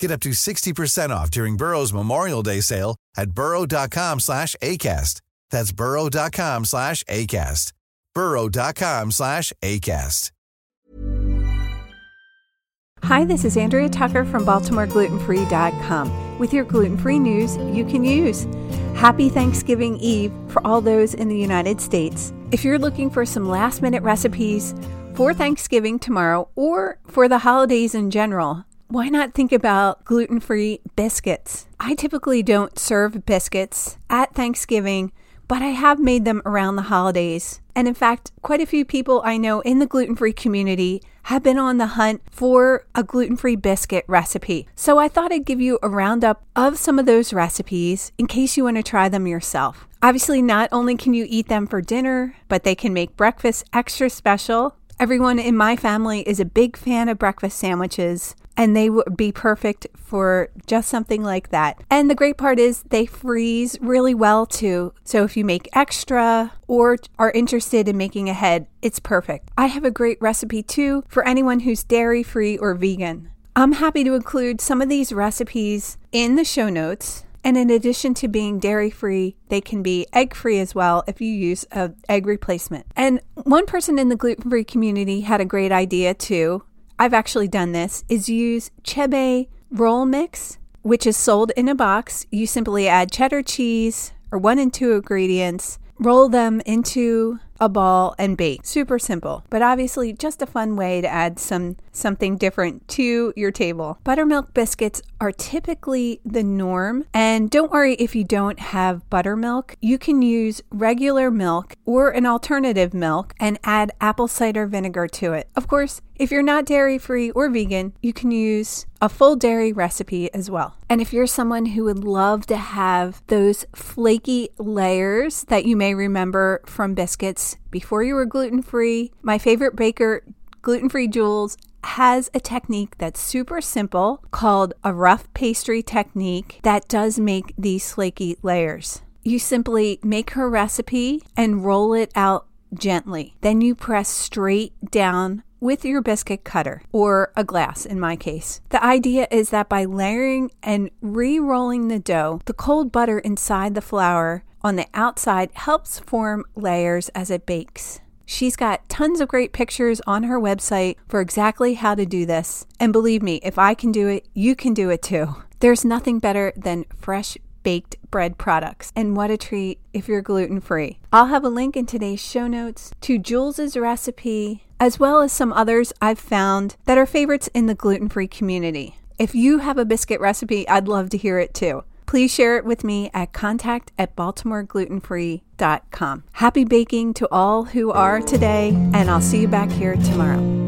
Get up to 60% off during Burrow's Memorial Day sale at burrow.com slash ACAST. That's burrow.com slash ACAST. burrow.com slash ACAST. Hi, this is Andrea Tucker from BaltimoreGlutenFree.com with your gluten free news you can use. Happy Thanksgiving Eve for all those in the United States. If you're looking for some last minute recipes for Thanksgiving tomorrow or for the holidays in general, why not think about gluten free biscuits? I typically don't serve biscuits at Thanksgiving, but I have made them around the holidays. And in fact, quite a few people I know in the gluten free community have been on the hunt for a gluten free biscuit recipe. So I thought I'd give you a roundup of some of those recipes in case you want to try them yourself. Obviously, not only can you eat them for dinner, but they can make breakfast extra special. Everyone in my family is a big fan of breakfast sandwiches, and they would be perfect for just something like that. And the great part is they freeze really well too. So if you make extra or are interested in making ahead, it's perfect. I have a great recipe too for anyone who's dairy free or vegan. I'm happy to include some of these recipes in the show notes. And in addition to being dairy free, they can be egg free as well if you use an egg replacement. And one person in the gluten free community had a great idea too. I've actually done this, is use Chebe roll mix, which is sold in a box. You simply add cheddar cheese or one and two ingredients, roll them into a ball and bake. Super simple, but obviously just a fun way to add some something different to your table. Buttermilk biscuits are typically the norm, and don't worry if you don't have buttermilk. You can use regular milk or an alternative milk and add apple cider vinegar to it. Of course, if you're not dairy free or vegan, you can use a full dairy recipe as well. And if you're someone who would love to have those flaky layers that you may remember from biscuits before you were gluten free, my favorite baker, Gluten Free Jules, has a technique that's super simple called a rough pastry technique that does make these flaky layers. You simply make her recipe and roll it out gently. Then you press straight down with your biscuit cutter or a glass in my case. The idea is that by layering and re rolling the dough, the cold butter inside the flour on the outside helps form layers as it bakes. She's got tons of great pictures on her website for exactly how to do this. And believe me, if I can do it, you can do it too. There's nothing better than fresh baked bread products. And what a treat if you're gluten free. I'll have a link in today's show notes to Jules's recipe, as well as some others I've found that are favorites in the gluten free community. If you have a biscuit recipe, I'd love to hear it too. Please share it with me at contact at baltimoreglutenfree.com. Happy baking to all who are today, and I'll see you back here tomorrow.